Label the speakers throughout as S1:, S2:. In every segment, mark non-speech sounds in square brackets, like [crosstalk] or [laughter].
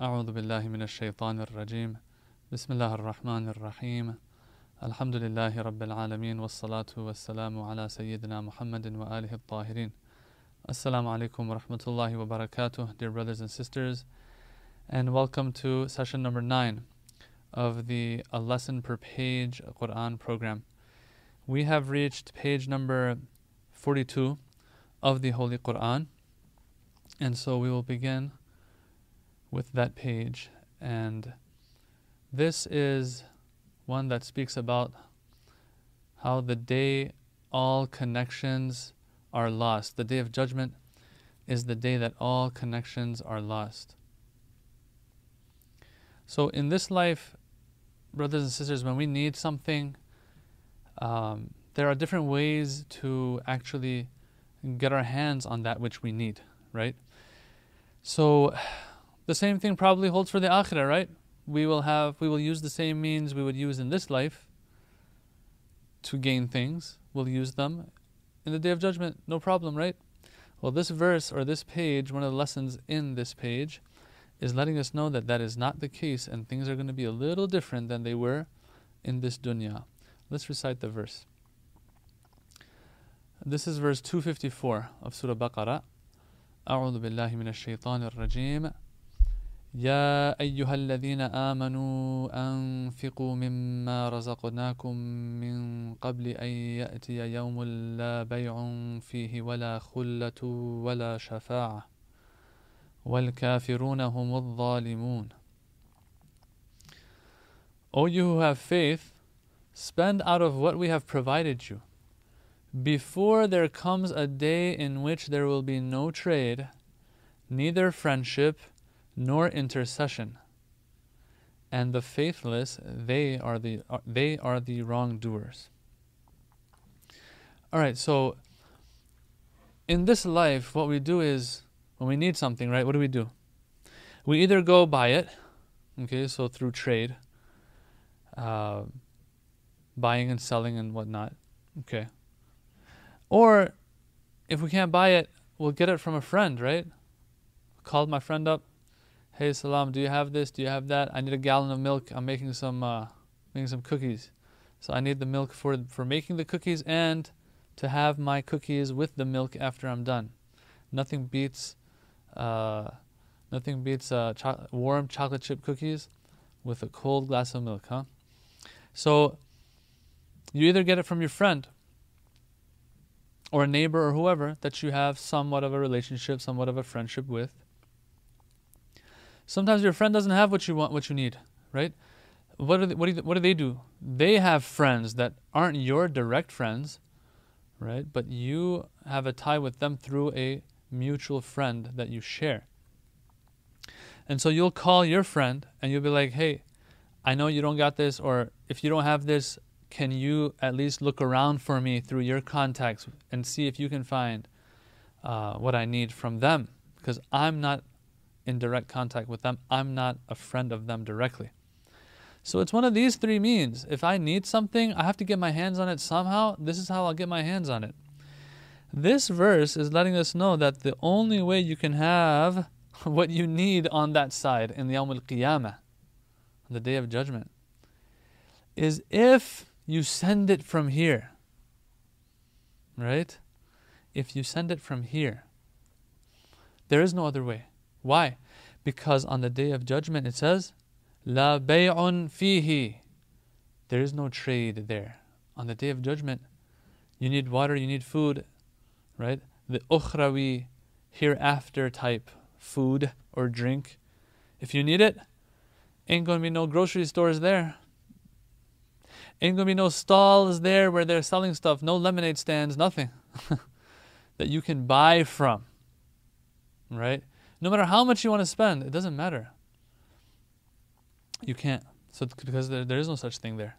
S1: أعوذ بالله من الشيطان الرجيم بسم الله الرحمن الرحيم الحمد لله رب العالمين والصلاة والسلام على سيدنا محمد وآله الطاهرين Assalamu alaikum wa rahmatullahi wa barakatuh, dear brothers and sisters, and welcome to session number 9 of the A Lesson Per Page Quran program. We have reached page number 42 of the Holy Quran, and so we will begin with that page. And this is one that speaks about how the day all connections are lost. The day of judgment is the day that all connections are lost. So, in this life, brothers and sisters, when we need something, um, there are different ways to actually get our hands on that which we need, right? So, the same thing probably holds for the akhirah, right? We will have, we will use the same means we would use in this life to gain things. We'll use them in the day of judgment, no problem, right? Well, this verse or this page, one of the lessons in this page, is letting us know that that is not the case and things are going to be a little different than they were in this dunya. Let's recite the verse. This is verse 254 of Surah Baqarah. أعوذ بالله من الشيطان الرجيم يا أيها الذين آمنوا أنفقوا مما رزقناكم من قبل أن يأتي يوم لا بيع فيه ولا خلة ولا شفاعة والكافرون هم الظالمون O you who have faith, spend out of what we have provided you, before there comes a day in which there will be no trade, neither friendship, nor intercession. And the faithless, they are the they are the wrongdoers. All right, so in this life, what we do is when we need something, right? What do we do? We either go buy it, okay, so through trade, uh, buying and selling and whatnot, okay. Or if we can't buy it, we'll get it from a friend, right? Called my friend up, hey salam do you have this? Do you have that? I need a gallon of milk. I'm making some uh, making some cookies. So i need the milk for for making the cookies and to have my cookies with the milk after i'm done. Nothing beats uh, nothing beats uh, cho- warm chocolate chip cookies with a cold glass of milk huh? So you either get it from your friend or a neighbor or whoever that you have somewhat of a relationship somewhat of a friendship with Sometimes your friend doesn't have what you want, what you need, right? What do they, what do, what do they do? They have friends that aren't your direct friends, right? But you have a tie with them through a mutual friend that you share. And so you'll call your friend and you'll be like, "Hey, I know you don't got this, or if you don't have this, can you at least look around for me through your contacts and see if you can find uh, what I need from them? Because I'm not in direct contact with them. I'm not a friend of them directly. So it's one of these three means. If I need something, I have to get my hands on it somehow. This is how I'll get my hands on it. This verse is letting us know that the only way you can have [laughs] what you need on that side in the Yawm al Qiyamah, the day of judgment, is if you send it from here. Right? If you send it from here, there is no other way. Why? Because on the day of judgment it says, La bay'un fihi. There is no trade there. On the day of judgment, you need water, you need food, right? The ukhrawi, hereafter type food or drink. If you need it, ain't gonna be no grocery stores there. Ain't gonna be no stalls there where they're selling stuff, no lemonade stands, nothing [laughs] that you can buy from. Right? No matter how much you want to spend, it doesn't matter. You can't. So because there, there is no such thing there.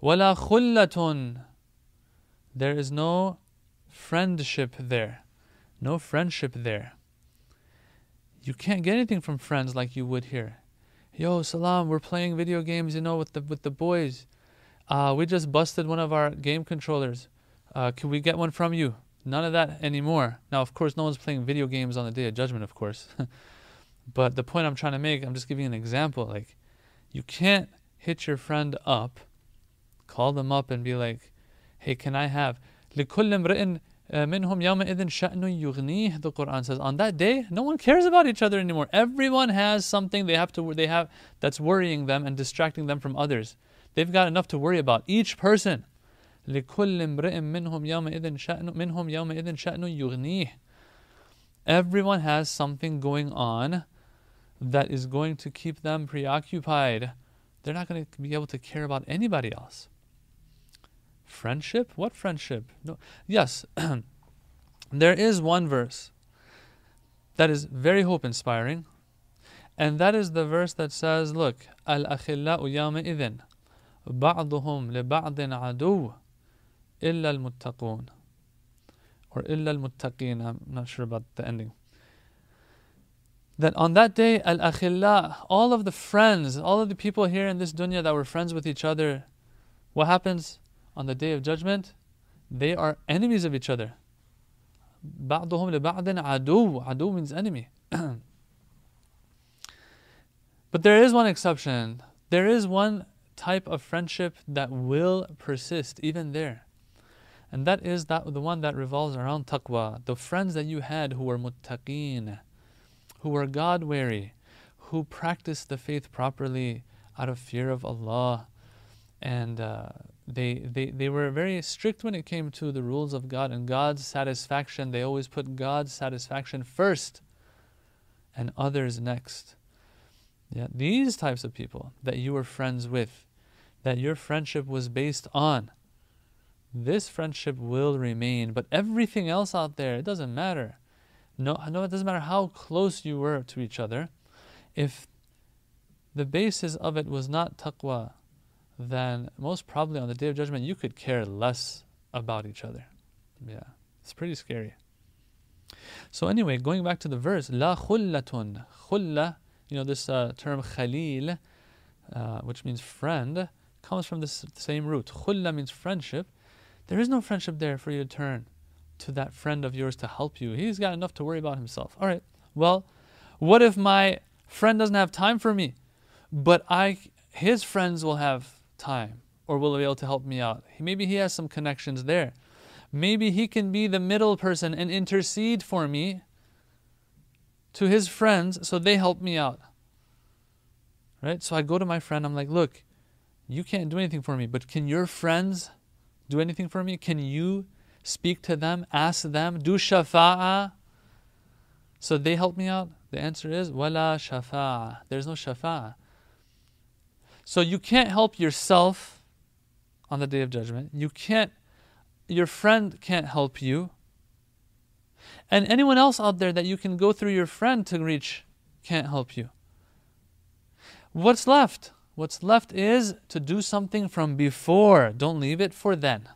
S1: Wala khullatun. There is no friendship there. No friendship there. You can't get anything from friends like you would here. Yo, salam, we're playing video games, you know, with the with the boys. Uh, we just busted one of our game controllers. Uh, can we get one from you? None of that anymore. Now, of course, no one's playing video games on the day of judgment, of course. [laughs] But the point I'm trying to make, I'm just giving an example. Like, you can't hit your friend up, call them up and be like, hey, can I have? لِكُلِّ minhum يَوْمَئِذٍ شَأْنٌ يُغْنِيهِ The Quran says, on that day, no one cares about each other anymore. Everyone has something they have to they have that's worrying them and distracting them from others. They've got enough to worry about. Each person. لِكُلِّ امْرِئٍ مِّنْهُمْ يَوْمَئِذٍ شَأْنٌ مِّنْهُمْ يَوْمَئِذٍ شَأْنٌ يُغْنِيهِ Everyone has something going on that is going to keep them preoccupied. They're not going to be able to care about anybody else. Friendship? What friendship? No. Yes, [clears throat] there is one verse that is very hope inspiring, and that is the verse that says, Look, Al Akhillau Yawma Ba'duhum li ba'din adu illa al muttaqun. Or illa al muttaqin. I'm not sure about the ending. That on that day, al akhilla, all of the friends, all of the people here in this dunya that were friends with each other, what happens on the day of judgment? They are enemies of each other. بعضهم لبعض عدو. عدو means enemy. [clears throat] but there is one exception. There is one type of friendship that will persist even there. And that is that the one that revolves around taqwa. The friends that you had who were muttaqeen, who were God wary, who practiced the faith properly out of fear of Allah. And uh, they, they, they were very strict when it came to the rules of God and God's satisfaction. They always put God's satisfaction first and others next. Yeah, these types of people that you were friends with, that your friendship was based on, this friendship will remain. But everything else out there, it doesn't matter. No, no, it doesn't matter how close you were to each other. If the basis of it was not taqwa, then most probably on the day of judgment you could care less about each other. Yeah, it's pretty scary. So anyway, going back to the verse, la khullatun, khulla, you know this uh, term khalil, uh, which means friend, comes from the same root. Khulla means friendship. There is no friendship there for you to turn to that friend of yours to help you. He's got enough to worry about himself. All right. Well, what if my friend doesn't have time for me, but I his friends will have time or will be able to help me out? Maybe he has some connections there. Maybe he can be the middle person and intercede for me to his friends so they help me out. Right? So I go to my friend, I'm like, look, you can't do anything for me, but can your friends do anything for me? Can you speak to them, ask them, do shafa'a? So they help me out? The answer is wala shafa'a. There's no shafa'a. So you can't help yourself on the day of judgment. You can't your friend can't help you. And anyone else out there that you can go through your friend to reach can't help you. What's left? What's left is to do something from before. Don't leave it for then.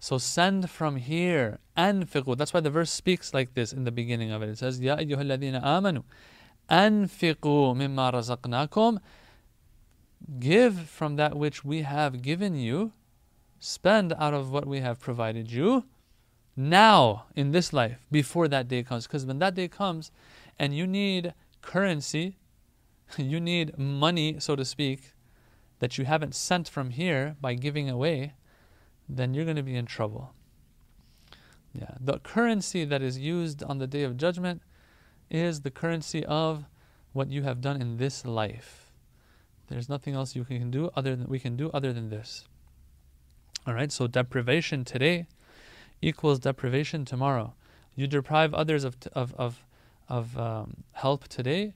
S1: So send from here. Anfiqu. That's why the verse speaks like this in the beginning of it. It says, Ya ayyuhalladhina amanu. Anfiqu mimma razaqnakum. Give from that which we have given you. Spend out of what we have provided you. Now, in this life, before that day comes. Because when that day comes and you need currency, [laughs] you need money, so to speak, that you haven't sent from here by giving away, then you're going to be in trouble. Yeah, the currency that is used on the day of judgment is the currency of what you have done in this life. There's nothing else you can do other than we can do other than this. All right, so deprivation today equals deprivation tomorrow. You deprive others of of of, of um, help today,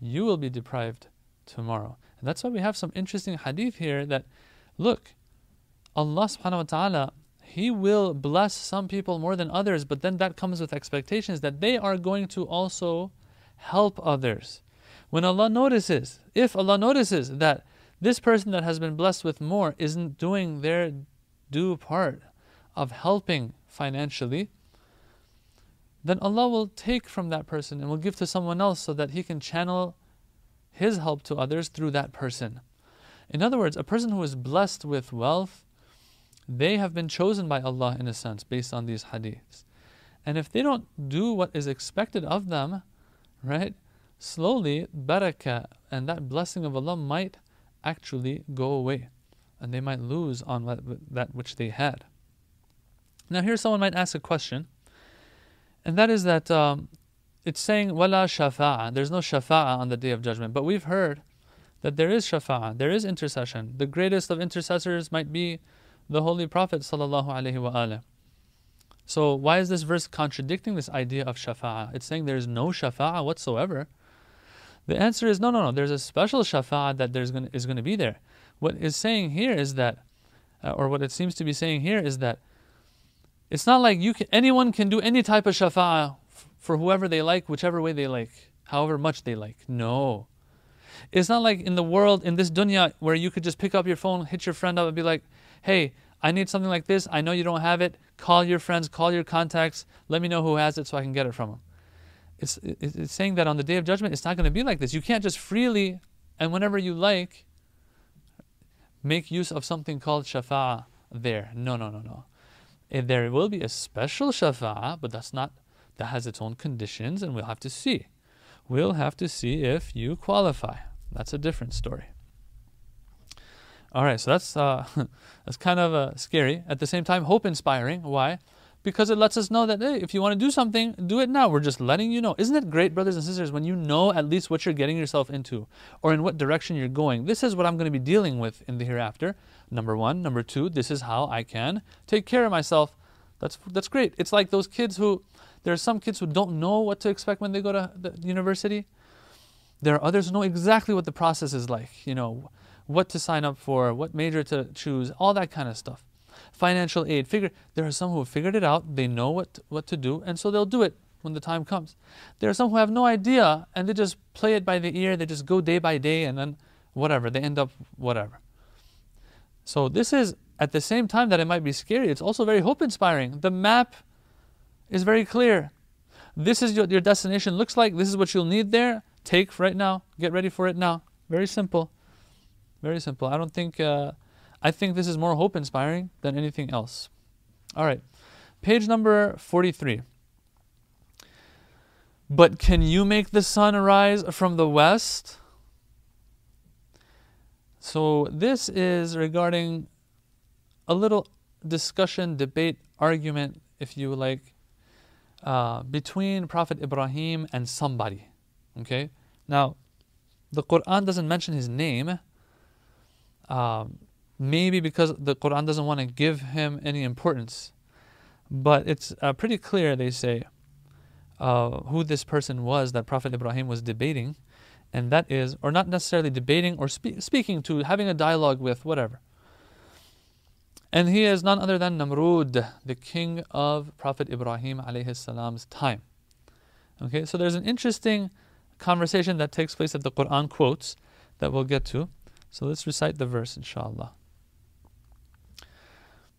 S1: you will be deprived tomorrow. And that's why we have some interesting hadith here that look, Allah subhanahu wa ta'ala, He will bless some people more than others, but then that comes with expectations that they are going to also help others. When Allah notices, if Allah notices that this person that has been blessed with more isn't doing their due part of helping financially, then Allah will take from that person and will give to someone else so that He can channel His help to others through that person. In other words, a person who is blessed with wealth, they have been chosen by Allah in a sense based on these hadiths. And if they don't do what is expected of them, right? Slowly, barakah and that blessing of Allah might actually go away and they might lose on that which they had. Now, here someone might ask a question, and that is that um, it's saying wala shafa'a. There's no shafa'a on the day of judgment, but we've heard that there is shafa'a, there is intercession. The greatest of intercessors might be the Holy Prophet sallallahu alaihi wasallam. So why is this verse contradicting this idea of shafa'a? It's saying there's no shafa'a whatsoever. The answer is no, no, no. There's a special shafa'a that there's going is going to be there. What is saying here is that, uh, or what it seems to be saying here is that it's not like you can, anyone can do any type of shafa'a f- for whoever they like, whichever way they like, however much they like. No. It's not like in the world, in this dunya, where you could just pick up your phone, hit your friend up, and be like, hey, I need something like this. I know you don't have it. Call your friends, call your contacts. Let me know who has it so I can get it from them. It's, it's saying that on the day of judgment, it's not going to be like this. You can't just freely and whenever you like make use of something called shafa'a there. No, no, no, no. There will be a special shafa'a, but that's not, that has its own conditions, and we'll have to see. We'll have to see if you qualify. That's a different story. All right, so that's uh, [laughs] that's kind of uh, scary. At the same time, hope inspiring. Why? Because it lets us know that hey, if you want to do something, do it now. We're just letting you know. Isn't it great, brothers and sisters, when you know at least what you're getting yourself into, or in what direction you're going? This is what I'm going to be dealing with in the hereafter. Number one, number two. This is how I can take care of myself. That's that's great. It's like those kids who there are some kids who don't know what to expect when they go to the university. There are others who know exactly what the process is like. You know what to sign up for, what major to choose, all that kind of stuff. Financial aid, figure there are some who have figured it out, they know what what to do, and so they'll do it when the time comes. There are some who have no idea and they just play it by the ear, they just go day by day and then whatever, they end up whatever. So this is at the same time that it might be scary, it's also very hope inspiring. The map is very clear. This is what your destination looks like, this is what you'll need there. Take right now, get ready for it now. Very simple. Very simple. I don't think, uh, I think this is more hope inspiring than anything else. All right, page number 43. But can you make the sun arise from the west? So, this is regarding a little discussion, debate, argument, if you like, uh, between Prophet Ibrahim and somebody. Okay? Now, the Quran doesn't mention his name, um, maybe because the Quran doesn't want to give him any importance. But it's uh, pretty clear, they say, uh, who this person was that Prophet Ibrahim was debating. And that is, or not necessarily debating or spe- speaking to, having a dialogue with, whatever. And he is none other than Namrud, the king of Prophet Ibrahim alayhi salam's time. Okay, so there's an interesting conversation that takes place that the Quran quotes that we'll get to. So let's recite the verse, inshallah.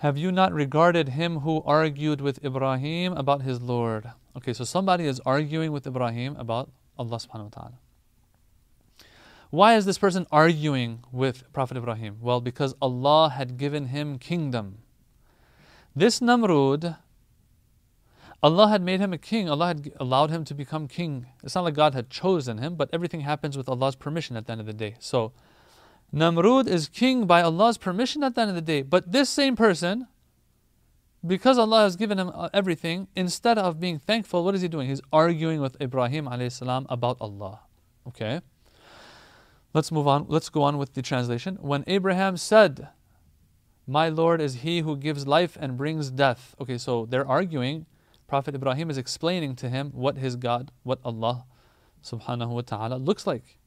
S1: Have you not regarded him who argued with Ibrahim about his Lord? Okay, so somebody is arguing with Ibrahim about Allah subhanahu wa ta'ala. Why is this person arguing with Prophet Ibrahim? Well, because Allah had given him kingdom. This Namrud, Allah had made him a king. Allah had allowed him to become king. It's not like God had chosen him, but everything happens with Allah's permission at the end of the day. So, Namrud is king by Allah's permission at the end of the day. But this same person, because Allah has given him uh, everything, instead of being thankful, what is he doing? He's arguing with Ibrahim salam about Allah. Okay? Let's move on. Let's go on with the translation. When Abraham said, My Lord is he who gives life and brings death. Okay, so they're arguing. Prophet Ibrahim is explaining to him what his God, what Allah subhanahu wa ta'ala looks like,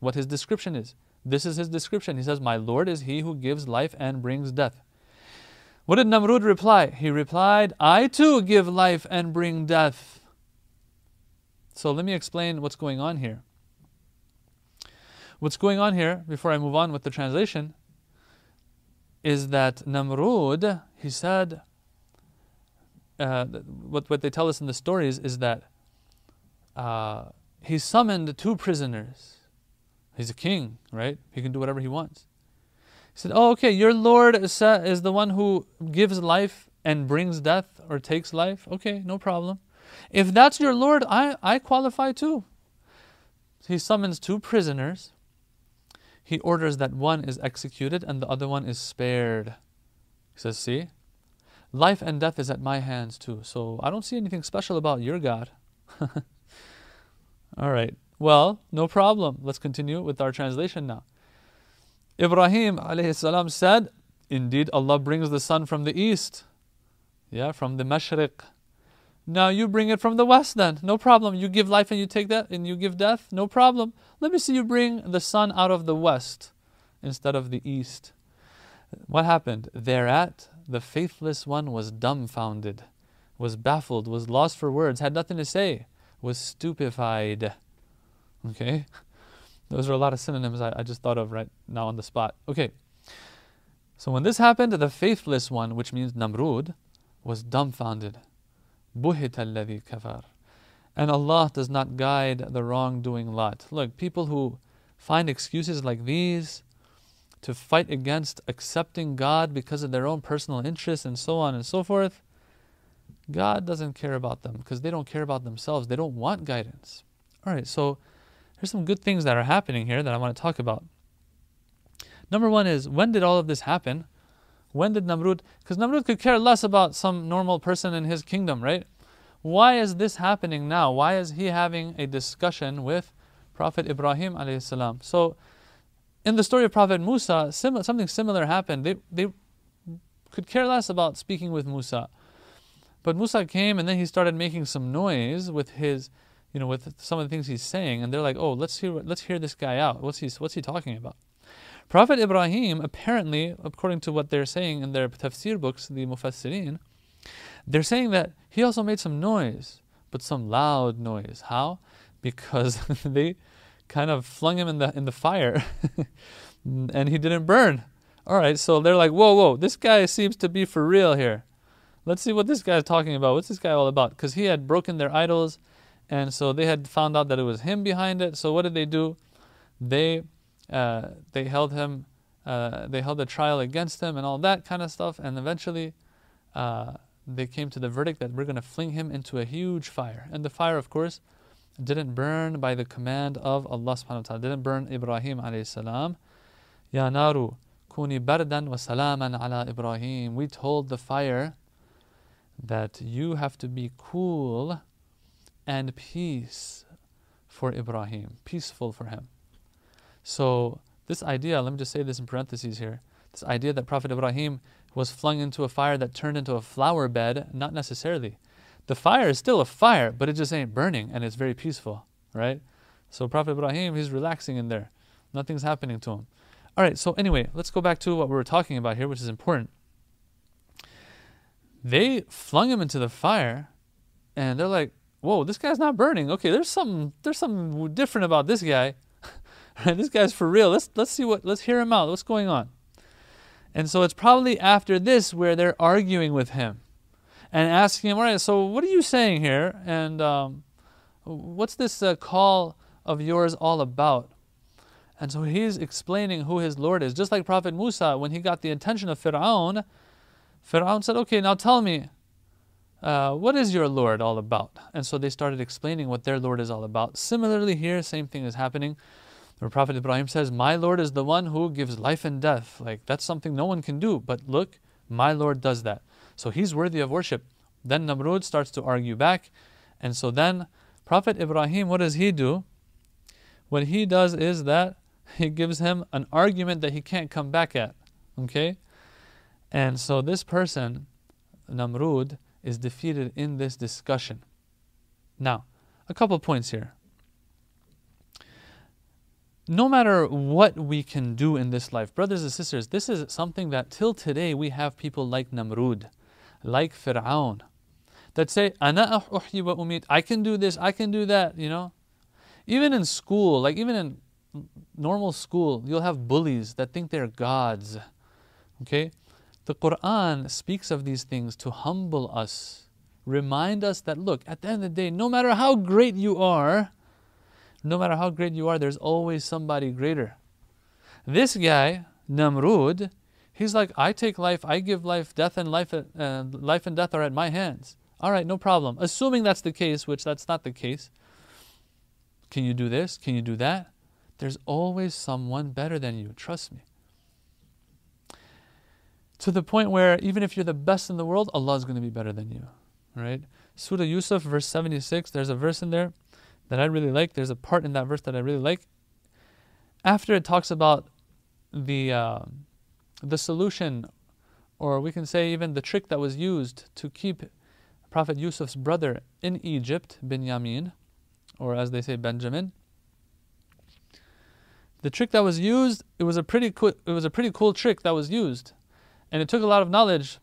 S1: what his description is. This is his description. He says, My Lord is he who gives life and brings death. What did Namrud reply? He replied, I too give life and bring death. So let me explain what's going on here. what's going on here, before I move on with the translation, is that Namrud, he said, uh, what, what they tell us in the stories is that uh, he summoned two prisoners. He's a king, right? He can do whatever he wants. He said, Oh, okay, your Lord is, the one who gives life and brings death or takes life. Okay, no problem. If that's your Lord, I, I qualify too. He summons two prisoners. He orders that one is executed and the other one is spared. He says, See, life and death is at my hands too. So I don't see anything special about your God. [laughs] All right. Well, no problem. Let's continue with our translation now. Ibrahim alayhi said, Indeed, Allah brings the sun from the east. Yeah, from the mashriq. Now you bring it from the west then. No problem. You give life and you take that and you give death. No problem. Let me see you bring the sun out of the west instead of the east. What happened? Thereat, the faithless one was dumbfounded, was baffled, was lost for words, had nothing to say, was stupefied. Okay? Those are a lot of synonyms I, I just thought of right now on the spot. Okay. So when this happened, the faithless one, which means Namrud, was dumbfounded Buhit alladhi kafar. And Allah does not guide the wrongdoing lot. Look, people who find excuses like these to fight against accepting God because of their own personal interests and so on and so forth, God doesn't care about them because they don't care about themselves. They don't want guidance. All right, so there's some good things that are happening here that I want to talk about. Number one is when did all of this happen? When did Namrud? Because Namrud could care less about some normal person in his kingdom, right? Why is this happening now? Why is he having a discussion with Prophet Ibrahim alayhi? So, in the story of Prophet Musa, sim- something similar happened. They they could care less about speaking with Musa, but Musa came and then he started making some noise with his, you know, with some of the things he's saying, and they're like, "Oh, let's hear let's hear this guy out. What's he what's he talking about?" Prophet Ibrahim, apparently, according to what they're saying in their tafsir books, the Mufassirin, they're saying that he also made some noise, but some loud noise. How? Because [laughs] they kind of flung him in the in the fire [laughs] and he didn't burn. All right, so they're like, "Whoa, whoa, this guy seems to be for real here. Let's see what this guy's talking about. What's this guy all about?" Because he had broken their idols, and so they had found out that it was him behind it. So what did they do? They uh, they held him, uh, they held a trial against him and all that kind of stuff. And eventually, uh, they came to the verdict that we're going to fling him into a huge fire. And the fire, of course, didn't burn by the command of Allah subhanahu wa ta'ala. Didn't burn Ibrahim alayhi salam. Ya naru kuni bardan wa salaman ala Ibrahim. We told the fire that you have to be cool and peace for Ibrahim, peaceful for him. So, this idea, let me just say this in parentheses here this idea that Prophet Ibrahim was flung into a fire that turned into a flower bed, not necessarily. The fire is still a fire, but it just ain't burning and it's very peaceful, right? So, Prophet Ibrahim, he's relaxing in there. Nothing's happening to him. All right, so anyway, let's go back to what we were talking about here, which is important. They flung him into the fire, and they're like, "Whoa, this guy's not burning. Okay, there's something there's something different about this guy." [laughs] this guy's for real. Let's let's see what let's hear him out. What's going on? And so it's probably after this where they're arguing with him and asking him, all right, so what are you saying here? And um, what's this uh, call of yours all about? And so he's explaining who his Lord is. Just like Prophet Musa, when he got the attention of Fir'aun, Fir'aun said, okay, now tell me, uh, what is your Lord all about? And so they started explaining what their Lord is all about. Similarly, here, same thing is happening. The Prophet Ibrahim says, My Lord is the one who gives life and death. Like, that's something no one can do. But look, my Lord does that. So he's worthy of worship. Then Namrud starts to argue back. And so then, Prophet Ibrahim, what does he do? What he does is that he gives him an argument that he can't come back at. Okay? And so this person, Namrud, is defeated in this discussion. Now, a couple points here no matter what we can do in this life, brothers and sisters, this is something that till today we have people like Namrud, like Fir'aun, that say, Ana wa umit, I can do this, I can do that, you know. Even in school, like even in normal school, you'll have bullies that think they're gods. Okay? The Quran speaks of these things to humble us, remind us that look, at the end of the day, no matter how great you are, no matter how great you are, there's always somebody greater. This guy, Namrud, he's like, I take life, I give life, death and life, uh, life and death are at my hands. All right, no problem. Assuming that's the case, which that's not the case. Can you do this? Can you do that? There's always someone better than you. Trust me. To the point where even if you're the best in the world, Allah is going to be better than you. Right? Surah Yusuf, verse 76, there's a verse in there that I really like. There's a part in that verse that I really like. After it talks about the uh, the solution, or we can say even the trick that was used to keep Prophet Yusuf's brother in Egypt, Binyamin, or as they say, Benjamin. The trick that was used, it was a pretty cool, it was a pretty cool trick that was used, and it took a lot of knowledge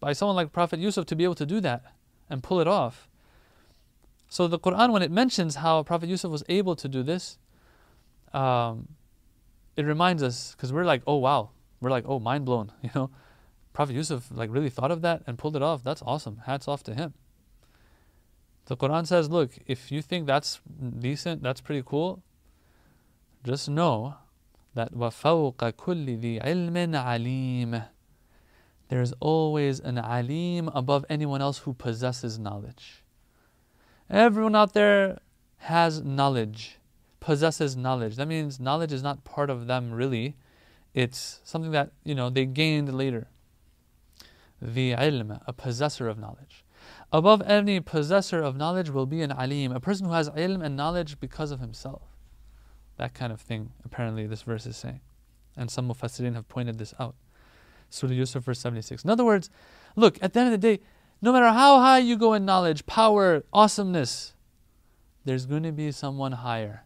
S1: by someone like Prophet Yusuf to be able to do that and pull it off. So the Quran, when it mentions how Prophet Yusuf was able to do this, um, it reminds us because we're like, oh wow, we're like, oh, mind blown, [laughs] you know. Prophet Yusuf like really thought of that and pulled it off. That's awesome. Hats off to him. The Quran says, look, if you think that's decent, that's pretty cool, just know that وَفَوْقَ كُلِّ ذِي عِلْمٍ عَلِيمٍ There is always an alim above anyone else who possesses knowledge. Everyone out there has knowledge, possesses knowledge. That means knowledge is not part of them really. It's something that, you know, they gained later. The ilm, a possessor of knowledge. Above any possessor of knowledge will be an alim, a person who has ilm and knowledge because of himself. That kind of thing, apparently, this verse is saying. And some mufassirin have pointed this out. Surah Yusuf, verse 76. In other words, look, at the end of the day, no matter how high you go in knowledge, power, awesomeness, there's going to be someone higher.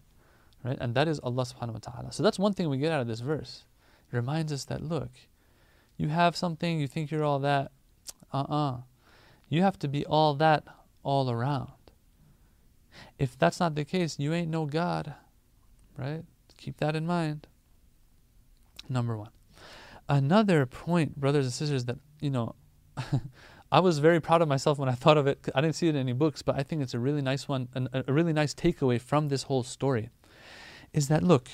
S1: Right? And that is Allah subhanahu wa ta'ala. So that's one thing we get out of this verse. It reminds us that look, you have something, you think you're all that. Uh uh-uh. uh You have to be all that all around. If that's not the case, you ain't no God. Right? Keep that in mind. Number one. Another point, brothers and sisters, that, you know, [laughs] I was very proud of myself when I thought of it. I didn't see it in any books, but I think it's a really nice one, a really nice takeaway from this whole story. Is that, look,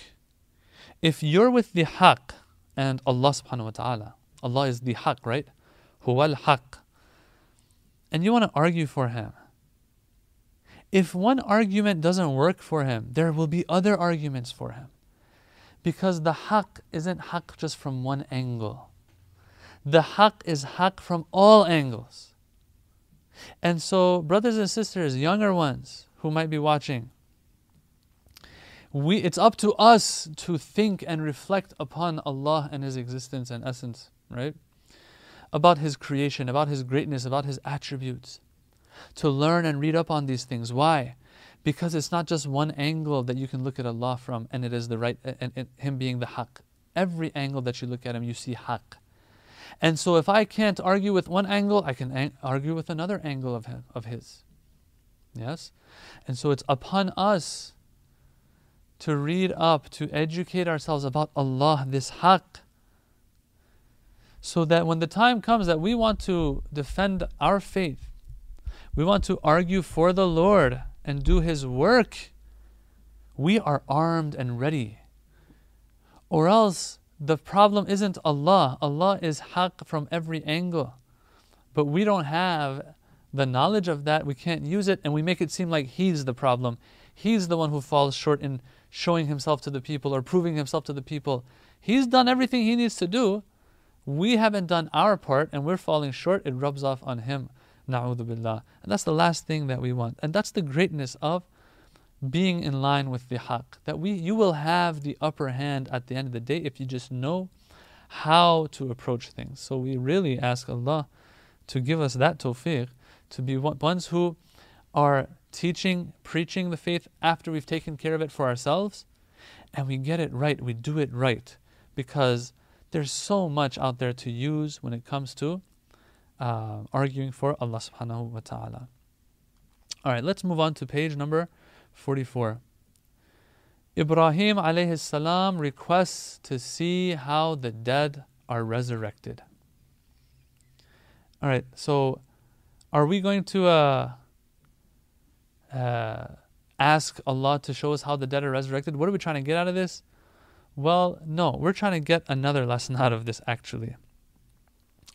S1: if you're with the haqq and Allah subhanahu wa ta'ala, Allah is the haqq, right? Huwal haqq. And you want to argue for Him. If one argument doesn't work for Him, there will be other arguments for Him. Because the haqq isn't haqq just from one angle. The haqq is haqq from all angles. And so, brothers and sisters, younger ones who might be watching, we, it's up to us to think and reflect upon Allah and His existence and essence, right? About His creation, about His greatness, about His attributes. To learn and read up on these things. Why? Because it's not just one angle that you can look at Allah from and it is the right, and, and Him being the haqq. Every angle that you look at Him, you see haqq. And so if I can't argue with one angle, I can an- argue with another angle of, him, of His. Yes? And so it's upon us to read up, to educate ourselves about Allah, this haqq, so that when the time comes that we want to defend our faith, we want to argue for the Lord and do His work, we are armed and ready. Or else the problem isn't Allah. Allah is haqq from every angle. But we don't have the knowledge of that, we can't use it, and we make it seem like He's the problem. He's the one who falls short in showing himself to the people or proving himself to the people. He's done everything he needs to do. We haven't done our part and we're falling short. It rubs off on him. Na'udhu billah. And that's the last thing that we want. And that's the greatness of being in line with the haqq. That we you will have the upper hand at the end of the day if you just know how to approach things. So we really ask Allah to give us that tawfiq to be ones who are teaching, preaching the faith after we've taken care of it for ourselves, and we get it right, we do it right, because there's so much out there to use when it comes to uh, arguing for Allah subhanahu wa ta'ala. All right, let's move on to page number 44. Ibrahim alayhi salam requests to see how the dead are resurrected. All right, so are we going to uh, uh, ask Allah to show us how the dead are resurrected? What are we trying to get out of this? Well, no, we're trying to get another lesson [laughs] out of this actually.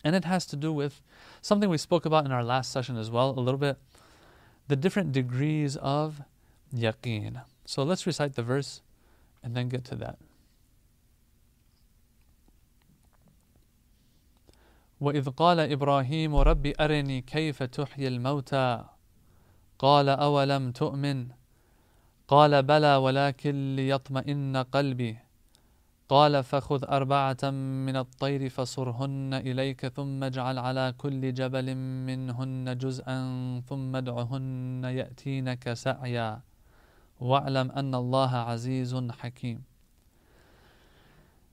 S1: And it has to do with something we spoke about in our last session as well, a little bit the different degrees of yaqeen. So let's recite the verse and then get to that. وإذ قال إبراهيم رب أرني كيف تحيي الموتى قال أولم تؤمن قال بلى ولكن ليطمئن قلبي قال فخذ أربعة من الطير فصرهن إليك ثم اجعل على كل جبل منهن جزءا ثم ادعهن يأتينك سعيا واعلم أن الله عزيز حكيم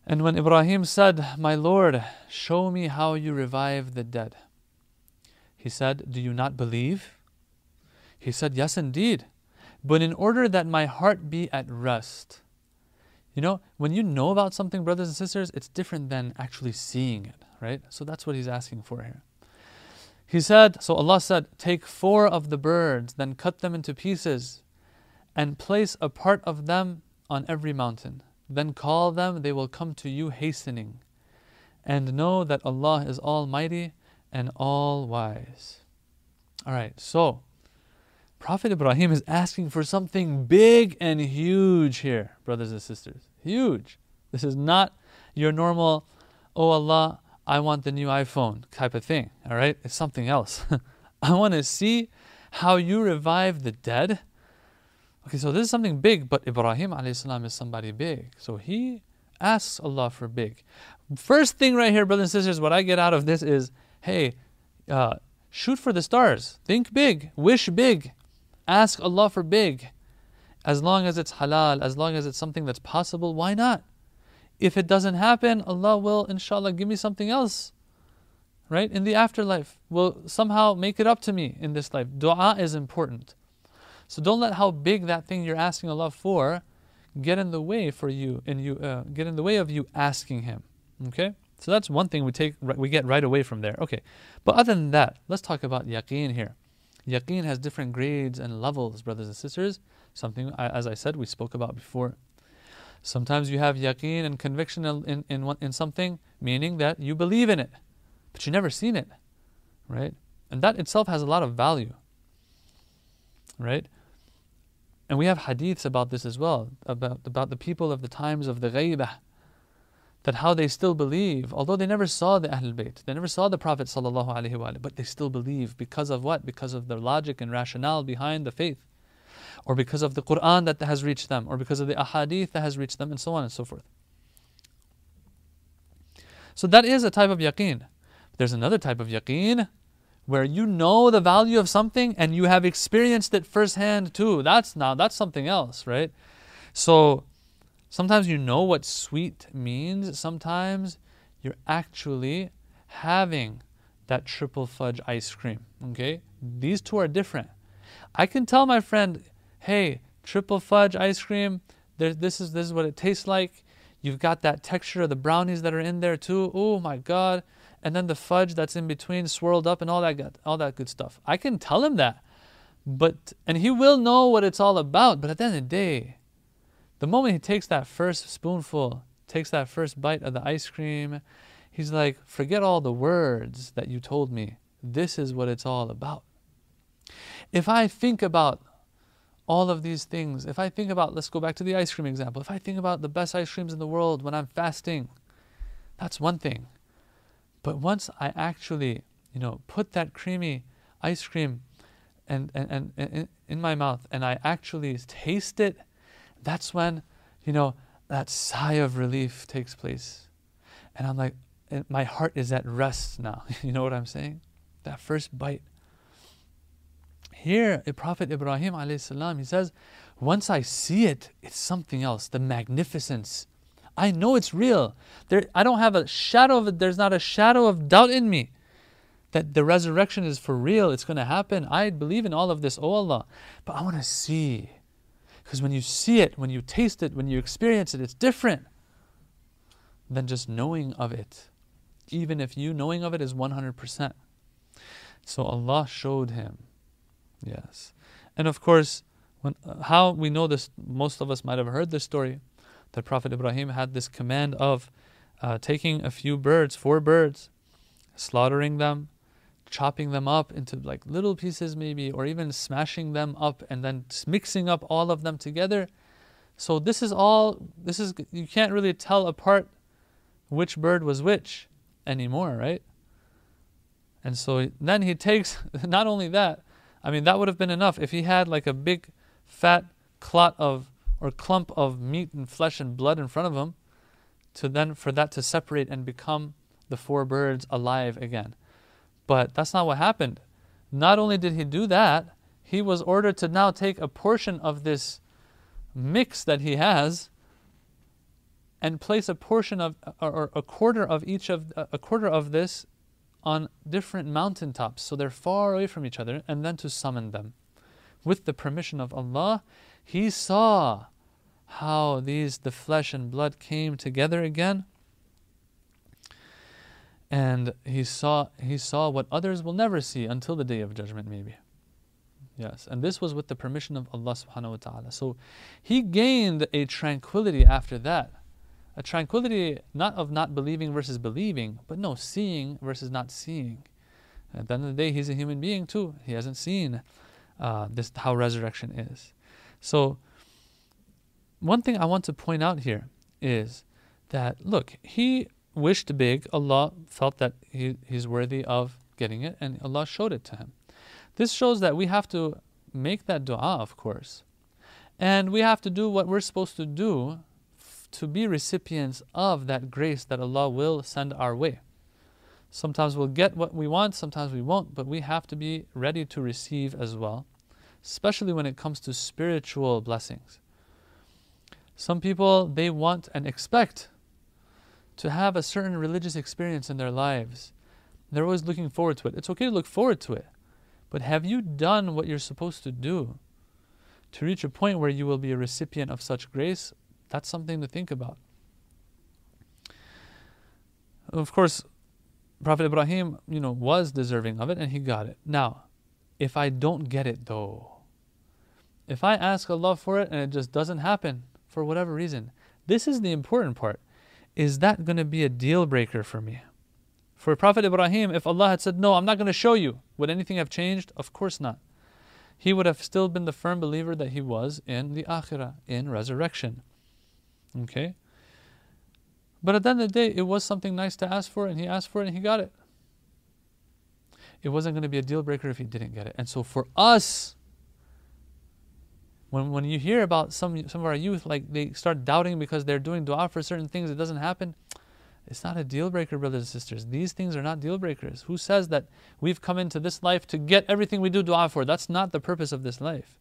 S1: And when Ibrahim said, My Lord, show me how you revive the dead, he said, Do you not believe? He said, Yes, indeed. But in order that my heart be at rest, you know, when you know about something, brothers and sisters, it's different than actually seeing it, right? So that's what he's asking for here. He said, so Allah said, Take four of the birds, then cut them into pieces, and place a part of them on every mountain. Then call them, they will come to you hastening. And know that Allah is Almighty and All Wise. All right, so Prophet Ibrahim is asking for something big and huge here, brothers and sisters. Huge. This is not your normal, oh Allah, I want the new iPhone type of thing. All right? It's something else. [laughs] I want to see how you revive the dead. Okay, so this is something big, but Ibrahim alayhi is somebody big. So he asks Allah for big. First thing right here, brothers and sisters, what I get out of this is hey, uh, shoot for the stars. Think big. Wish big. Ask Allah for big. As long as it's halal, as long as it's something that's possible, why not? If it doesn't happen, Allah will, inshallah, give me something else. Right? In the afterlife, will somehow make it up to me in this life. Dua is important. So don't let how big that thing you're asking Allah for get in the way for you and you uh, get in the way of you asking Him. Okay? So that's one thing we take we get right away from there. Okay. But other than that, let's talk about yaqeen here. Yaqeen has different grades and levels, brothers and sisters. Something, as I said, we spoke about before. Sometimes you have yaqeen and conviction in, in, in something, meaning that you believe in it, but you've never seen it, right? And that itself has a lot of value, right? And we have hadiths about this as well, about, about the people of the times of the ghaibah, that how they still believe, although they never saw the Ahlul Bayt, they never saw the Prophet but they still believe because of what? Because of the logic and rationale behind the faith, or because of the Quran that has reached them, or because of the ahadith that has reached them, and so on and so forth. So that is a type of yaqeen. There's another type of yaqeen where you know the value of something and you have experienced it firsthand too. That's now that's something else, right? So Sometimes you know what sweet means. Sometimes you're actually having that triple fudge ice cream. Okay? These two are different. I can tell my friend, hey, triple fudge ice cream, there, this, is, this is what it tastes like. You've got that texture of the brownies that are in there too. Oh my God. And then the fudge that's in between swirled up and all that good, all that good stuff. I can tell him that. But and he will know what it's all about. But at the end of the day, the moment he takes that first spoonful, takes that first bite of the ice cream, he's like, forget all the words that you told me. This is what it's all about. If I think about all of these things, if I think about, let's go back to the ice cream example, if I think about the best ice creams in the world when I'm fasting, that's one thing. But once I actually, you know, put that creamy ice cream and, and, and, and in my mouth and I actually taste it that's when, you know, that sigh of relief takes place. And I'm like, my heart is at rest now. [laughs] you know what I'm saying? That first bite. Here, Prophet Ibrahim salam, he says, once I see it, it's something else. The magnificence. I know it's real. There, I don't have a shadow of it. There's not a shadow of doubt in me that the resurrection is for real. It's going to happen. I believe in all of this, oh Allah. But I want to see Because when you see it, when you taste it, when you experience it, it's different than just knowing of it, even if you knowing of it is 100%. So Allah showed him. Yes. And of course, when, uh, how we know this, most of us might have heard this story that Prophet Ibrahim had this command of uh, taking a few birds, four birds, slaughtering them, chopping them up into like little pieces, maybe, or even smashing them up and then mixing up all of them together. So this is all, this is, you can't really tell apart which bird was which anymore, right? And so then he takes, [laughs] not only that, I mean, that would have been enough if he had like a big fat clot of, or clump of meat and flesh and blood in front of him, to then for that to separate and become the four birds alive again. But that's not what happened. Not only did he do that, he was ordered to now take a portion of this mix that he has and place a portion of or a quarter of each of a quarter of this on different mountaintops. So they're far away from each other and then to summon them. With the permission of Allah he saw how these the flesh and blood came together again and he saw he saw what others will never see until the day of judgment maybe. Yes and this was with the permission of Allah subhanahu wa ta'ala. So he gained a tranquility after that. A tranquility not of not believing versus believing but no seeing versus not seeing. At the end of the day he's a human being too. He hasn't seen uh, this how resurrection is. So one thing I want to point out here is that look, he wished big. Allah felt that he, he's worthy of getting it, and Allah showed it to him. This shows that we have to make that dua, of course, and we have to do what we're supposed to do to be recipients of that grace that Allah will send our way. Sometimes we'll get what we want, sometimes we won't, but we have to be ready to receive as well, especially when it comes to spiritual blessings. Some people, they want and expect to have a certain religious experience in their lives. They're always looking forward to it. It's okay to look forward to it, but have you done what you're supposed to do to reach a point where you will be a recipient of such grace? That's something to think about. Of course, Prophet Ibrahim, you know, was deserving of it and he got it. Now, if I don't get it though, if I ask Allah for it and it just doesn't happen, for whatever reason. This is the important part. Is that going to be a deal breaker for me? For Prophet Ibrahim, if Allah had said, No, I'm not going to show you, would anything have changed? Of course not. He would have still been the firm believer that he was in the Akhirah, in resurrection. Okay? But at the end of the day, it was something nice to ask for, and he asked for it and he got it. It wasn't going to be a deal breaker if he didn't get it. And so for us, when, when you hear about some, some of our youth, like they start doubting because they're doing dua for certain things, it doesn't happen. It's not a deal breaker, brothers and sisters. These things are not deal breakers. Who says that we've come into this life to get everything we do dua for? That's not the purpose of this life.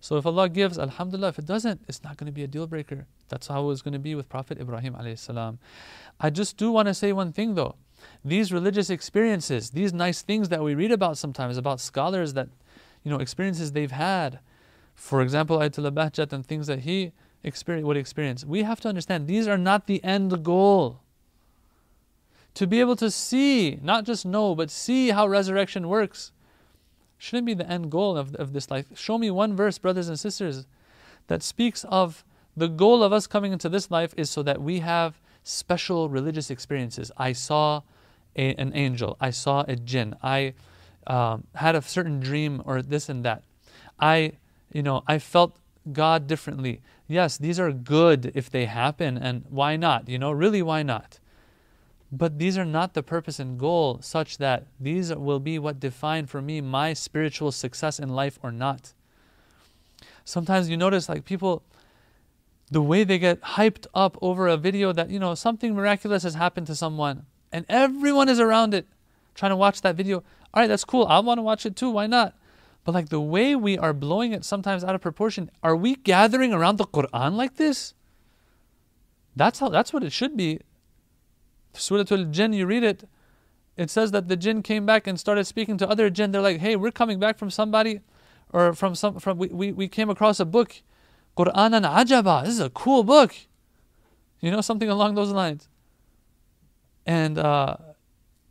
S1: So if Allah gives, Alhamdulillah. If it doesn't, it's not going to be a deal breaker. That's how it was going to be with Prophet Ibrahim I just do want to say one thing though. These religious experiences, these nice things that we read about sometimes about scholars that, you know, experiences they've had, for example, Ayatollah Bahjat and things that he experience, would experience. We have to understand these are not the end goal. To be able to see, not just know, but see how resurrection works, shouldn't be the end goal of, of this life. Show me one verse, brothers and sisters, that speaks of the goal of us coming into this life is so that we have special religious experiences. I saw a, an angel, I saw a jinn, I um, had a certain dream or this and that. I you know, I felt God differently. Yes, these are good if they happen, and why not? You know, really, why not? But these are not the purpose and goal, such that these will be what define for me my spiritual success in life or not. Sometimes you notice, like, people, the way they get hyped up over a video that, you know, something miraculous has happened to someone, and everyone is around it trying to watch that video. All right, that's cool. I want to watch it too. Why not? But like the way we are blowing it sometimes out of proportion, are we gathering around the Quran like this? That's how that's what it should be. Surah Al-Jinn, you read it, it says that the jinn came back and started speaking to other jinn. They're like, hey, we're coming back from somebody or from some from we, we, we came across a book, Quran and ajaba. This is a cool book. You know, something along those lines. And uh,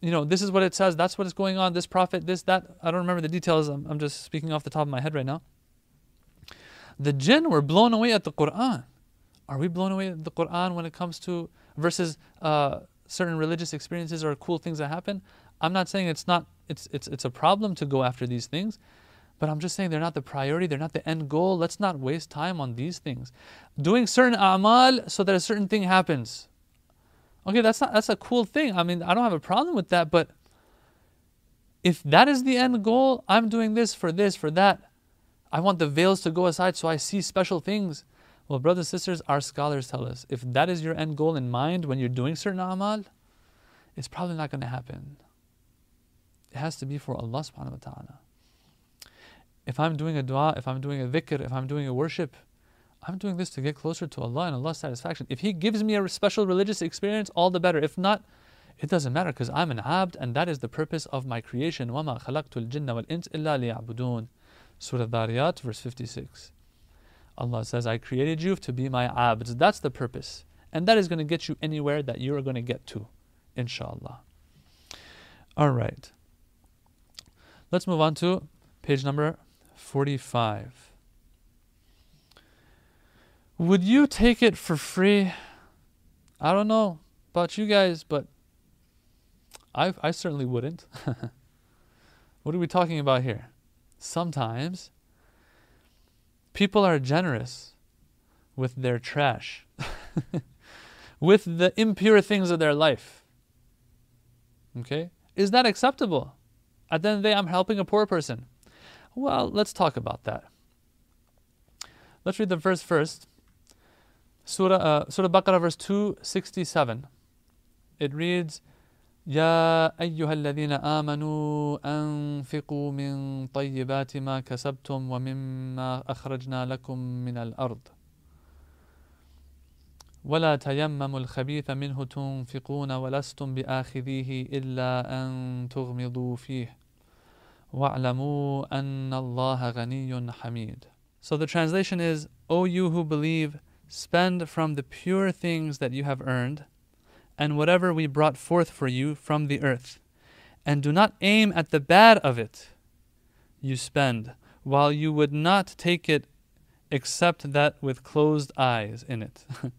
S1: you know, this is what it says, that's what is going on, this prophet, this, that. I don't remember the details. I'm, I'm just speaking off the top of my head right now. The jinn were blown away at the Quran. Are we blown away at the Quran when it comes to versus uh, certain religious experiences or cool things that happen? I'm not saying it's not it's it's it's a problem to go after these things, but I'm just saying they're not the priority, they're not the end goal. Let's not waste time on these things. Doing certain amal so that a certain thing happens. Okay, that's not that's a cool thing. I mean, I don't have a problem with that, but if that is the end goal, I'm doing this for this, for that. I want the veils to go aside so I see special things. Well, brothers and sisters, our scholars tell us if that is your end goal in mind when you're doing certain amal, it's probably not going to happen. It has to be for Allah subhanahu wa ta'ala. If I'm doing a dua, if I'm doing a dhikr, if I'm doing a worship, I'm doing this to get closer to Allah and Allah's satisfaction. If He gives me a special religious experience, all the better. If not, it doesn't matter because I'm an abd and that is the purpose of my creation. وَمَا خَلَقْتُ الْجِنَّ وَالْإِنسِ إِلَّا لِيَعْبُدُونَ Surah Dhariyat, verse 56. Allah says, I created you to be my abds. That's the purpose. And that is going to get you anywhere that you are going to get to, inshallah. All right. Let's move on to page number 45. Would you take it for free? I don't know about you guys, but I, I certainly wouldn't. [laughs] what are we talking about here? Sometimes people are generous with their trash, [laughs] with the impure things of their life. Okay? Is that acceptable? At the end of the day, I'm helping a poor person. Well, let's talk about that. Let's read the verse first. Surah, uh, Surah Baqarah, verse 267. It reads, يا أيها الذين آمنوا أنفقوا من طيبات ما كسبتم ومما أخرجنا لكم من الأرض ولا تيمموا الخبيث منه تنفقون ولستم بآخذيه إلا أن تغمضوا فيه واعلموا أن الله غني حميد So the translation is, O you who believe, Spend from the pure things that you have earned, and whatever we brought forth for you from the earth. And do not aim at the bad of it you spend, while you would not take it except that with closed eyes in it. [laughs]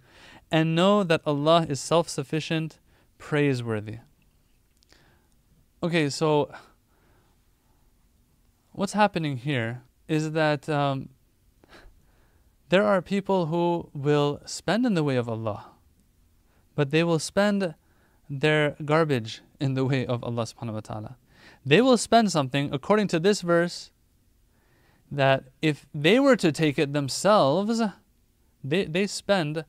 S1: and know that Allah is self sufficient, praiseworthy. Okay, so what's happening here is that um, there are people who will spend in the way of Allah, but they will spend their garbage in the way of Allah subhanahu wa ta'ala. They will spend something, according to this verse, that if they were to take it themselves, they, they spend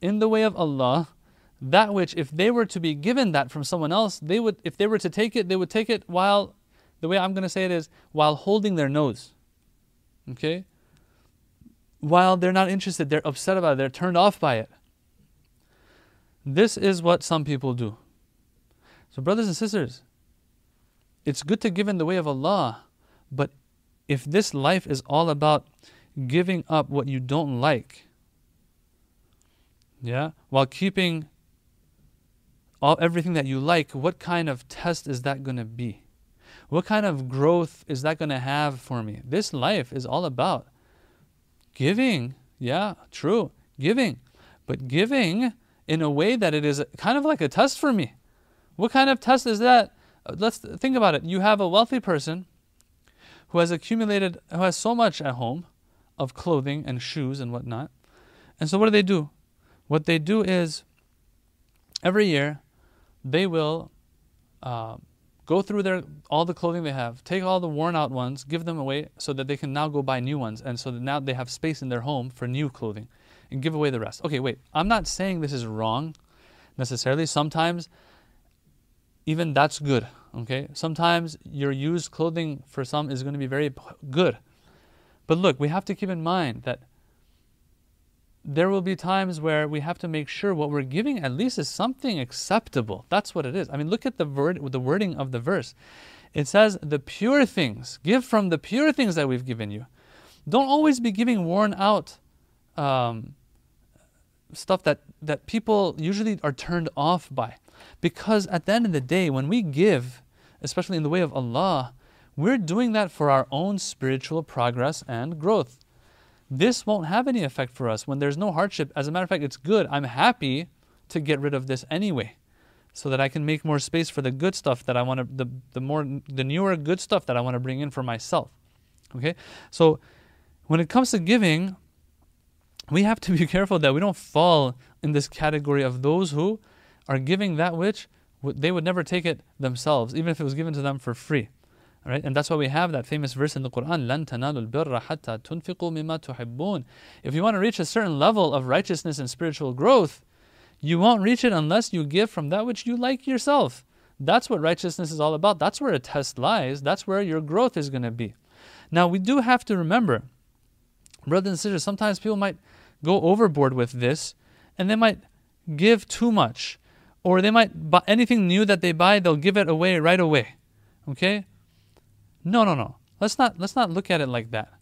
S1: in the way of Allah that which if they were to be given that from someone else, they would if they were to take it, they would take it while the way I'm gonna say it is while holding their nose. Okay? While they're not interested, they're upset about it, they're turned off by it. This is what some people do. So, brothers and sisters, it's good to give in the way of Allah, but if this life is all about giving up what you don't like, yeah, while keeping all everything that you like, what kind of test is that going to be? What kind of growth is that going to have for me? This life is all about Giving, yeah, true, giving. But giving in a way that it is kind of like a test for me. What kind of test is that? Uh, let's think about it. You have a wealthy person who has accumulated, who has so much at home of clothing and shoes and whatnot. And so what do they do? What they do is every year they will uh, Go through their all the clothing they have, take all the worn out ones, give them away so that they can now go buy new ones, and so that now they have space in their home for new clothing, and give away the rest. Okay, wait. I'm not saying this is wrong necessarily. Sometimes even that's good. Okay, sometimes your used clothing for some is going to be very good, but look, we have to keep in mind that there will be times where we have to make sure what we're giving at least is something acceptable. That's what it is. I mean, look at the word, the wording of the verse. It says the pure things. Give from the pure things that we've given you. Don't always be giving worn out um, stuff that, that people usually are turned off by. Because at the end of the day, when we give, especially in the way of Allah, we're doing that for our own spiritual progress and growth. This won't have any effect for us when there's no hardship. As a matter of fact, it's good. I'm happy to get rid of this anyway so that I can make more space for the good stuff that I want to the, the more the newer good stuff that I want to bring in for myself. Okay? So when it comes to giving, we have to be [laughs] careful that we don't fall in this category of those who are giving that which they would never take it themselves, even if it was given to them for free. All right? And that's why we have that famous verse in the Quran, لَن تَنَالُوا الْبِرَّ حَتَّى تُنْفِقُوا مِمَّا تُحِبُّونَ If you want to reach a certain level of righteousness and spiritual growth, you won't reach it unless you give from that which you like yourself. That's what righteousness is all about. That's where a test lies. That's where your growth is going to be. Now, we do have to remember, brothers and sisters, sometimes people might go overboard with this and they might give too much. Or they might buy anything new that they buy, they'll give it away right away. Okay? No, no, no. Let's not let's not look at it like that.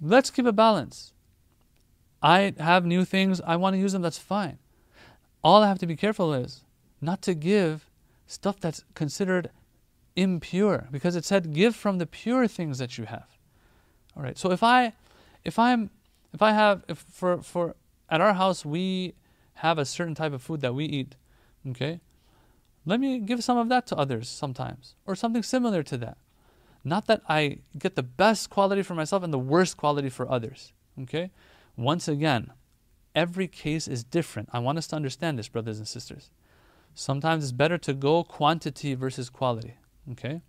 S1: Let's keep a balance. I have new things, I want to use them, that's fine. All I have to be careful is not to give stuff that's considered impure because it said give from the pure things that you have. All right. So if I if I'm if I have if for for at our house we have a certain type of food that we eat, okay? Let me give some of that to others sometimes or something similar to that. Not that I get the best quality for myself and the worst quality for others, okay? Once again, every case is different. I want us to understand this, brothers and sisters. Sometimes it's better to go quantity versus quality. Okay?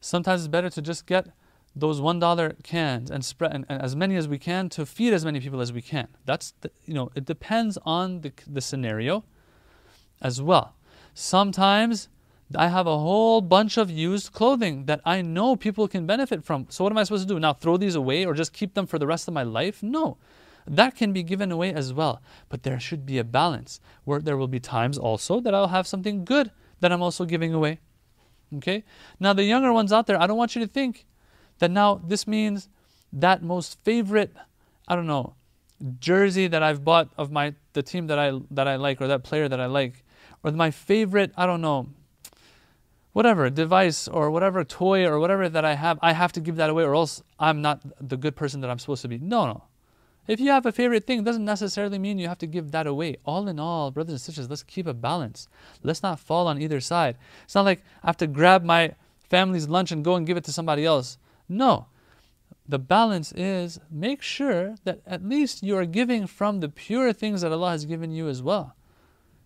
S1: Sometimes it's better to just get those one dollar cans and spread and, and, as many as we can to feed as many people as we can. That's the, you know it depends on the the scenario as well. Sometimes I have a whole bunch of used clothing that I know people can benefit from. So, what am I supposed to do? Now, throw these away or just keep them for the rest of my life? No. That can be given away as well. But there should be a balance where there will be times also that I'll have something good that I'm also giving away. Okay? Now, the younger ones out there, I don't want you to think that now this means that most favorite, I don't know, jersey that I've bought of my the team that I that I like or that player that I like or my favorite, I don't know, whatever device or whatever toy or whatever that I have, I have to give that away or else I'm not the good person that I'm supposed to be. No, no. If you have a favorite thing, doesn't necessarily mean you have to give that away. All in all, brothers and sisters, let's keep a balance. Let's not fall on either side. It's not like I have to grab my family's lunch and go and give it to somebody else. No. The balance is make sure that at least you are giving from the pure things that Allah has given you as well.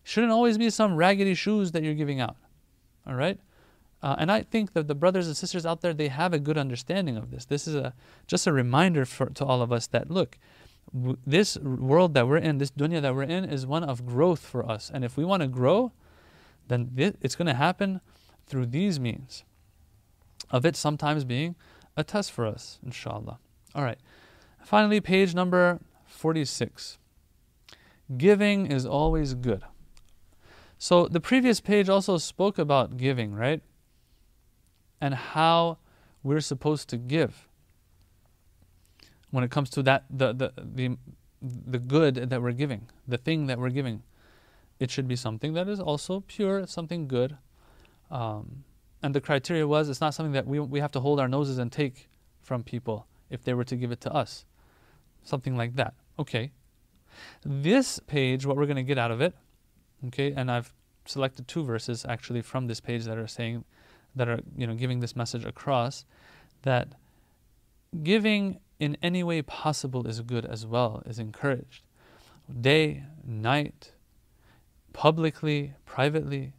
S1: Shouldn't always be some raggedy shoes that you're giving out. All right? Uh, and I think that the brothers and sisters out there, they have a good understanding of this. This is a just a reminder for, to all of us that look, w- this world that we're in, this dunya that we're in, is one of growth for us. And if we want to grow, then th- it's going to happen through these means. Of it sometimes being a test for us, inshallah. All right. Finally, page number 46. Giving is always good. So the previous page also spoke about giving, right? and how we're supposed to give when it comes to that the, the the the good that we're giving, the thing that we're giving. It should be something that is also pure, something good. Um, and the criteria was it's not something that we, we have to hold our noses and take from people if they were to give it to us. Something like that. Okay. This page, what we're going to get out of it, okay, and I've selected two verses actually from this page that are saying that are you know giving this message across that giving in any way possible is good as well is encouraged. Day night publicly privately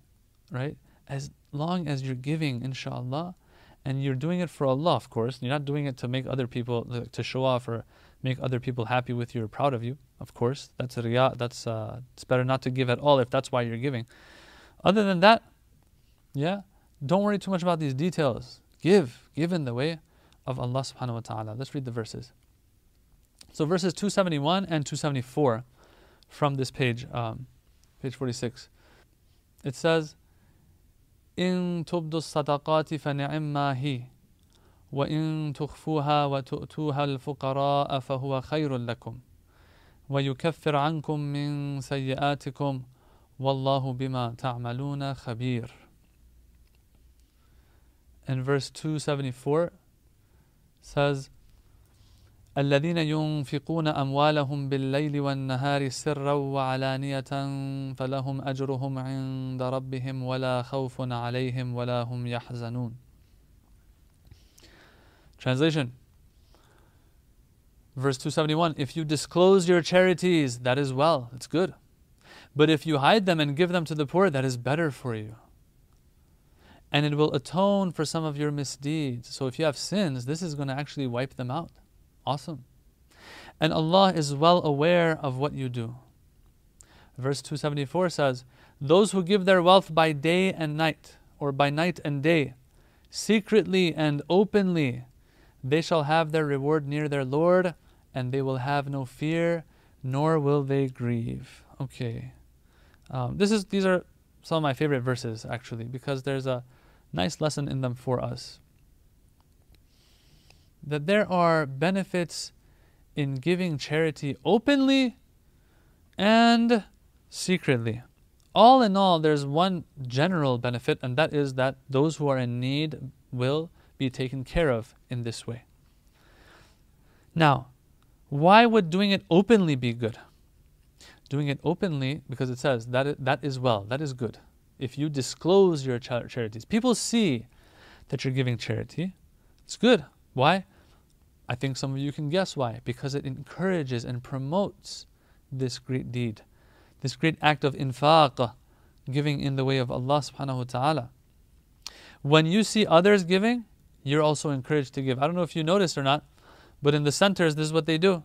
S1: right? As long as you're giving inshallah and you're doing it for Allah of course. You're not doing it to make other people to show off or make other people happy with you or proud of you of course that's a riyah that's uh, it's better not to give at all if that's why you're giving other than that yeah don't worry too much about these details. Give, give in the way of Allah subhanahu wa ta'ala. Let's read the verses. So verses 271 and 274 from this page, um, page 46. It says, إن تبدوا الصدقات فنعما هي وإن تخفوها وتؤتوها الفقراء فهو خير لكم ويكفر عنكم من سيئاتكم والله بما تعملون خبير. In verse 274 says الذين ينفقون أموالهم بالليل والنهار سرا وعلانية فلهم أجرهم عند ربهم ولا خوف عليهم ولا هم يحزنون. Translation Verse 271 If you disclose your charities, that is well, it's good. But if you hide them and give them to the poor, that is better for you. And it will atone for some of your misdeeds. So if you have sins, this is going to actually wipe them out. Awesome. And Allah is well aware of what you do. Verse 274 says, Those who give their wealth by day and night, or by night and day, secretly and openly, they shall have their reward near their Lord, and they will have no fear, nor will they grieve. Okay. Um, this is these are some of my favorite verses actually, because there's a nice lesson in them for us that there are benefits in giving charity openly and secretly. All in all, there's one general benefit, and that is that those who are in need will be taken care of in this way. Now, why would doing it openly be good? Doing it openly, because it says that is, that is well, that is good. If you disclose your charities, people see that you're giving charity, it's good. Why? I think some of you can guess why. Because it encourages and promotes this great deed, this great act of infaq, giving in the way of Allah subhanahu wa ta'ala. When you see others giving, you're also encouraged to give. I don't know if you noticed or not, but in the centers, this is what they do.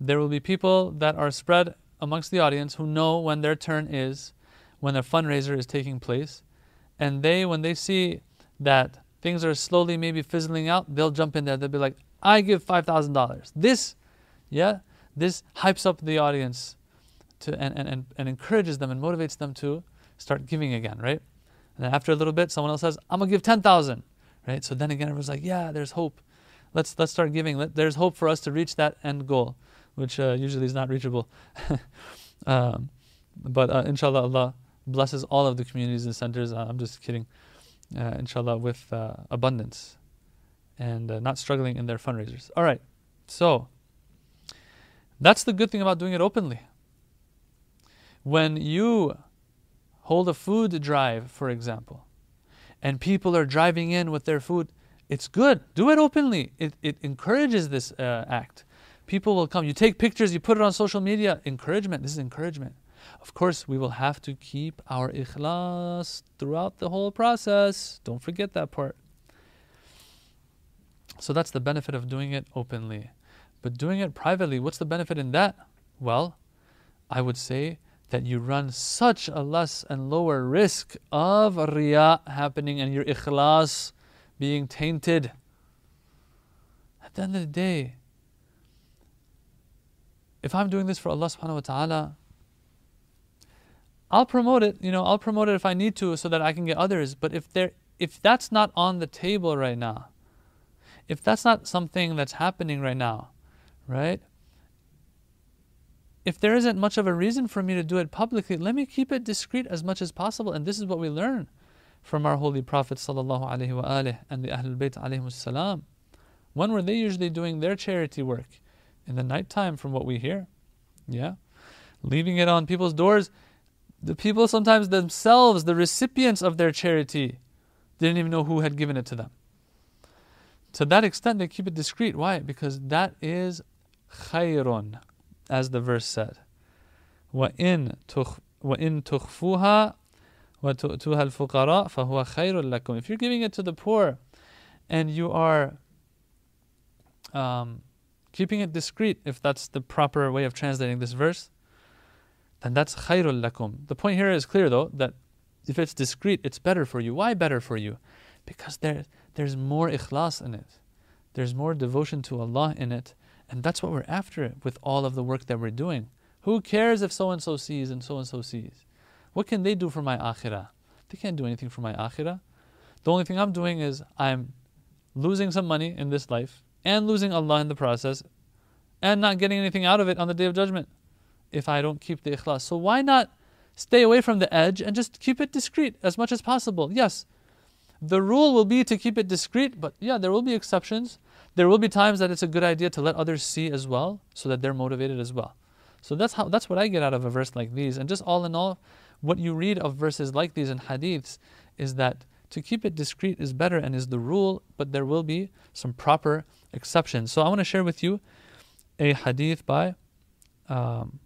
S1: There will be people that are spread amongst the audience who know when their turn is, when a fundraiser is taking place, and they, when they see that things are slowly maybe fizzling out, they'll jump in there. They'll be like, I give $5,000. This, yeah, this hypes up the audience to, and, and, and encourages them and motivates them to start giving again, right? And then after a little bit, someone else says, I'm going to give 10,000, right? So then again, everyone's like, yeah, there's hope. Let's, let's start giving. Let, there's hope for us to reach that end goal, which uh, usually is not reachable. [laughs] um, but uh, inshallah, Allah blesses all of the communities and centers. Uh, I'm just kidding uh, inshallah, with uh, abundance and uh, not struggling in their fundraisers. All right, so that's the good thing about doing it openly. When you hold a food drive, for example, and people are driving in with their food, it's good. Do it openly. It, it encourages this uh, act. People will come. You take pictures, you put it on social media. Encouragement. This is encouragement. Of course, we will have to keep our ikhlas throughout the whole process. Don't forget that part. So that's the benefit of doing it openly. But doing it privately, what's the benefit in that? Well, I would say that you run such a less and lower risk of riya happening and your ikhlas being tainted. At the end of the day, if I'm doing this for Allah subhanahu wa ta'ala, I'll promote it, you know, I'll promote it if I need to so that I can get others. But if there if that's not on the table right now, if that's not something that's happening right now, right? If there isn't much of a reason for me to do it publicly, let me keep it discreet as much as possible. And this is what we learn from our holy Prophet sallallahu alaihi wasallam and the Ahlul Bayt alayhi. When were they usually doing their charity work? In the nighttime, from what we hear. Yeah. Leaving it on people's doors the people sometimes themselves, the recipients of their charity, didn't even know who had given it to them. To that extent, they keep it discreet. Why? Because that is khayrun, as the verse said. وَإِن تُخْفُوهَا وَتُؤْتُوهَا الْفُقَرَاء فَهُوَ خَيْرٌ لَكُمْ If you're giving it to the poor and you are um, keeping it discreet, if that's the proper way of translating this verse, and that's khairul lakum. The point here is clear though that if it's discreet, it's better for you. Why better for you? Because there, there's more ikhlas in it. There's more devotion to Allah in it. and that's what we're after with all of the work that we're doing. Who cares if so and so sees and so and so sees? What can they do for my akhirah? they can't do anything for my akhirah. The only thing I'm doing is I'm losing some money in this life and losing Allah in the process and not getting anything out of it on the day of judgment if I don't keep the ikhlas. So why not stay away from the edge and just keep it discreet as much as possible? Yes, the rule will be to keep it discreet, but yeah, there will be exceptions. There will be times that it's a good idea to let others see as well so that they're motivated as well. So that's how that's what I get out of a verse like these. And just all in all, what you read of verses like these in hadiths is that to keep it discreet is better and is the rule, but there will be some proper exceptions. So I want to share with you a hadith by um,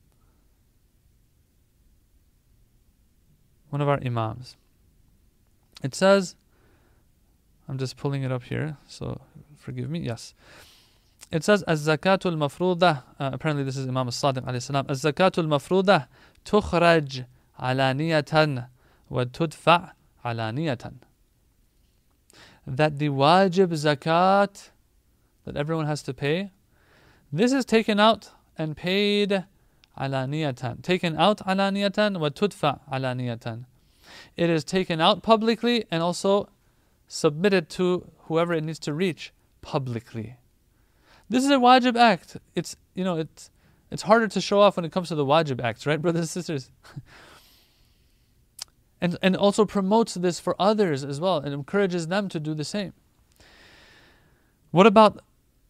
S1: one of our imams. It says, I'm just pulling it up here, so forgive me. Yes. It says, "Az-zakatul mafruda." Uh, apparently, this is Imam As-Sadiq alayhi salam. "Az-zakatul mafruda tukhraj alaniyatan wa tudfa alaniyatan." that the wajib zakat that everyone has to pay, this is taken out and paid alaniyatan. Taken out alaniyatan wa tudfa alaniyatan. It is taken out publicly and also submitted to whoever it needs to reach publicly. This is a wajib act. It's you know it's it's harder to show off when it comes to the wajib acts, right, brothers [laughs] and sisters? and, and also promotes this for others as well and encourages them to do the same. What about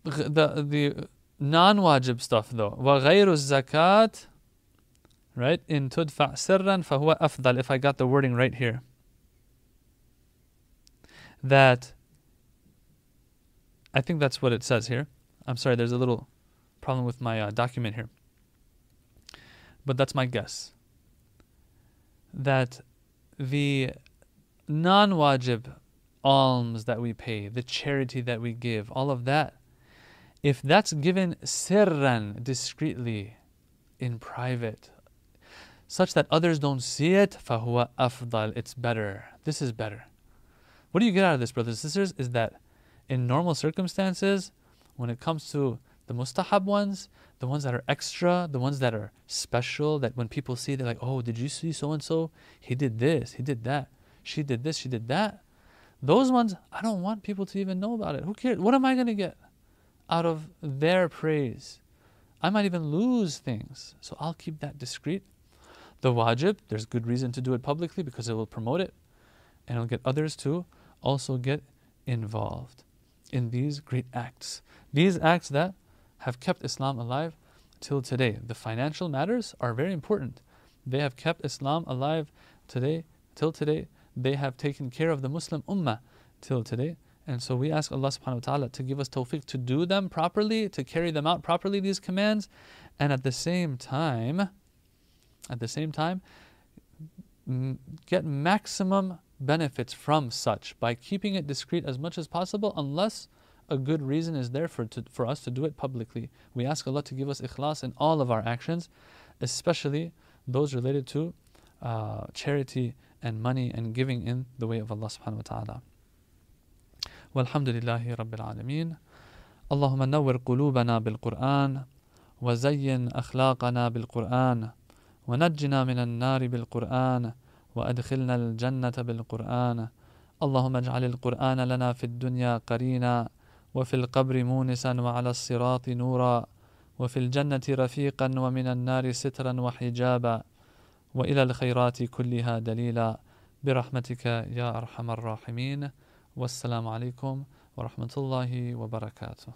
S1: the, the non wajib stuff though? وَغَيْرُ الزَّكَاةِ Right? In تُدْفَعْ سِرًّا فَهُوَ أَفْضَل If I got the wording right here. That, I think that's what it says here. I'm sorry, there's a little problem with my uh, document here. But that's my guess. That the non wajib alms that we pay, the charity that we give, all of that, if that's given sirran, discreetly, in private, such that others don't see it, fahuwa afdal, it's better. This is better. What do you get out of this, brothers and sisters? Is that in normal circumstances, when it comes to the mustahab ones, the ones that are extra, the ones that are special, that when people see, they're like, oh, did you see so and so? He did this, he did that, she did this, she did that. Those ones, I don't want people to even know about it. Who cares? What am I going to get out of their praise? I might even lose things. So I'll keep that discreet. The wajib, there's good reason to do it publicly because it will promote it and it'll get others to also get involved in these great acts. These acts that have kept Islam alive till today. The financial matters are very important. They have kept Islam alive today, till today. They have taken care of the Muslim Ummah till today. And so we ask Allah subhanahu wa ta'ala to give us tawfiq to do them properly, to carry them out properly, these commands, and at the same time, at the same time, get maximum benefits from such by keeping it discreet as much as possible, unless a good reason is there for, to, for us to do it publicly. We ask Allah to give us ikhlas in all of our actions, especially those related to uh, charity and money and giving in the way of Allah subhanahu wa ta'ala. والحمد لله رب العالمين اللهم نور قلوبنا بالقرآن وزين أخلاقنا بالقرآن ونجنا من النار بالقرآن وأدخلنا الجنة بالقرآن. اللهم اجعل القرآن لنا في الدنيا قرينا وفي القبر مونسا وعلى الصراط نورا وفي الجنة رفيقا ومن النار سترا وحجابا. وإلى الخيرات كلها دليلا. برحمتك يا أرحم الراحمين. والسلام عليكم ورحمة الله وبركاته.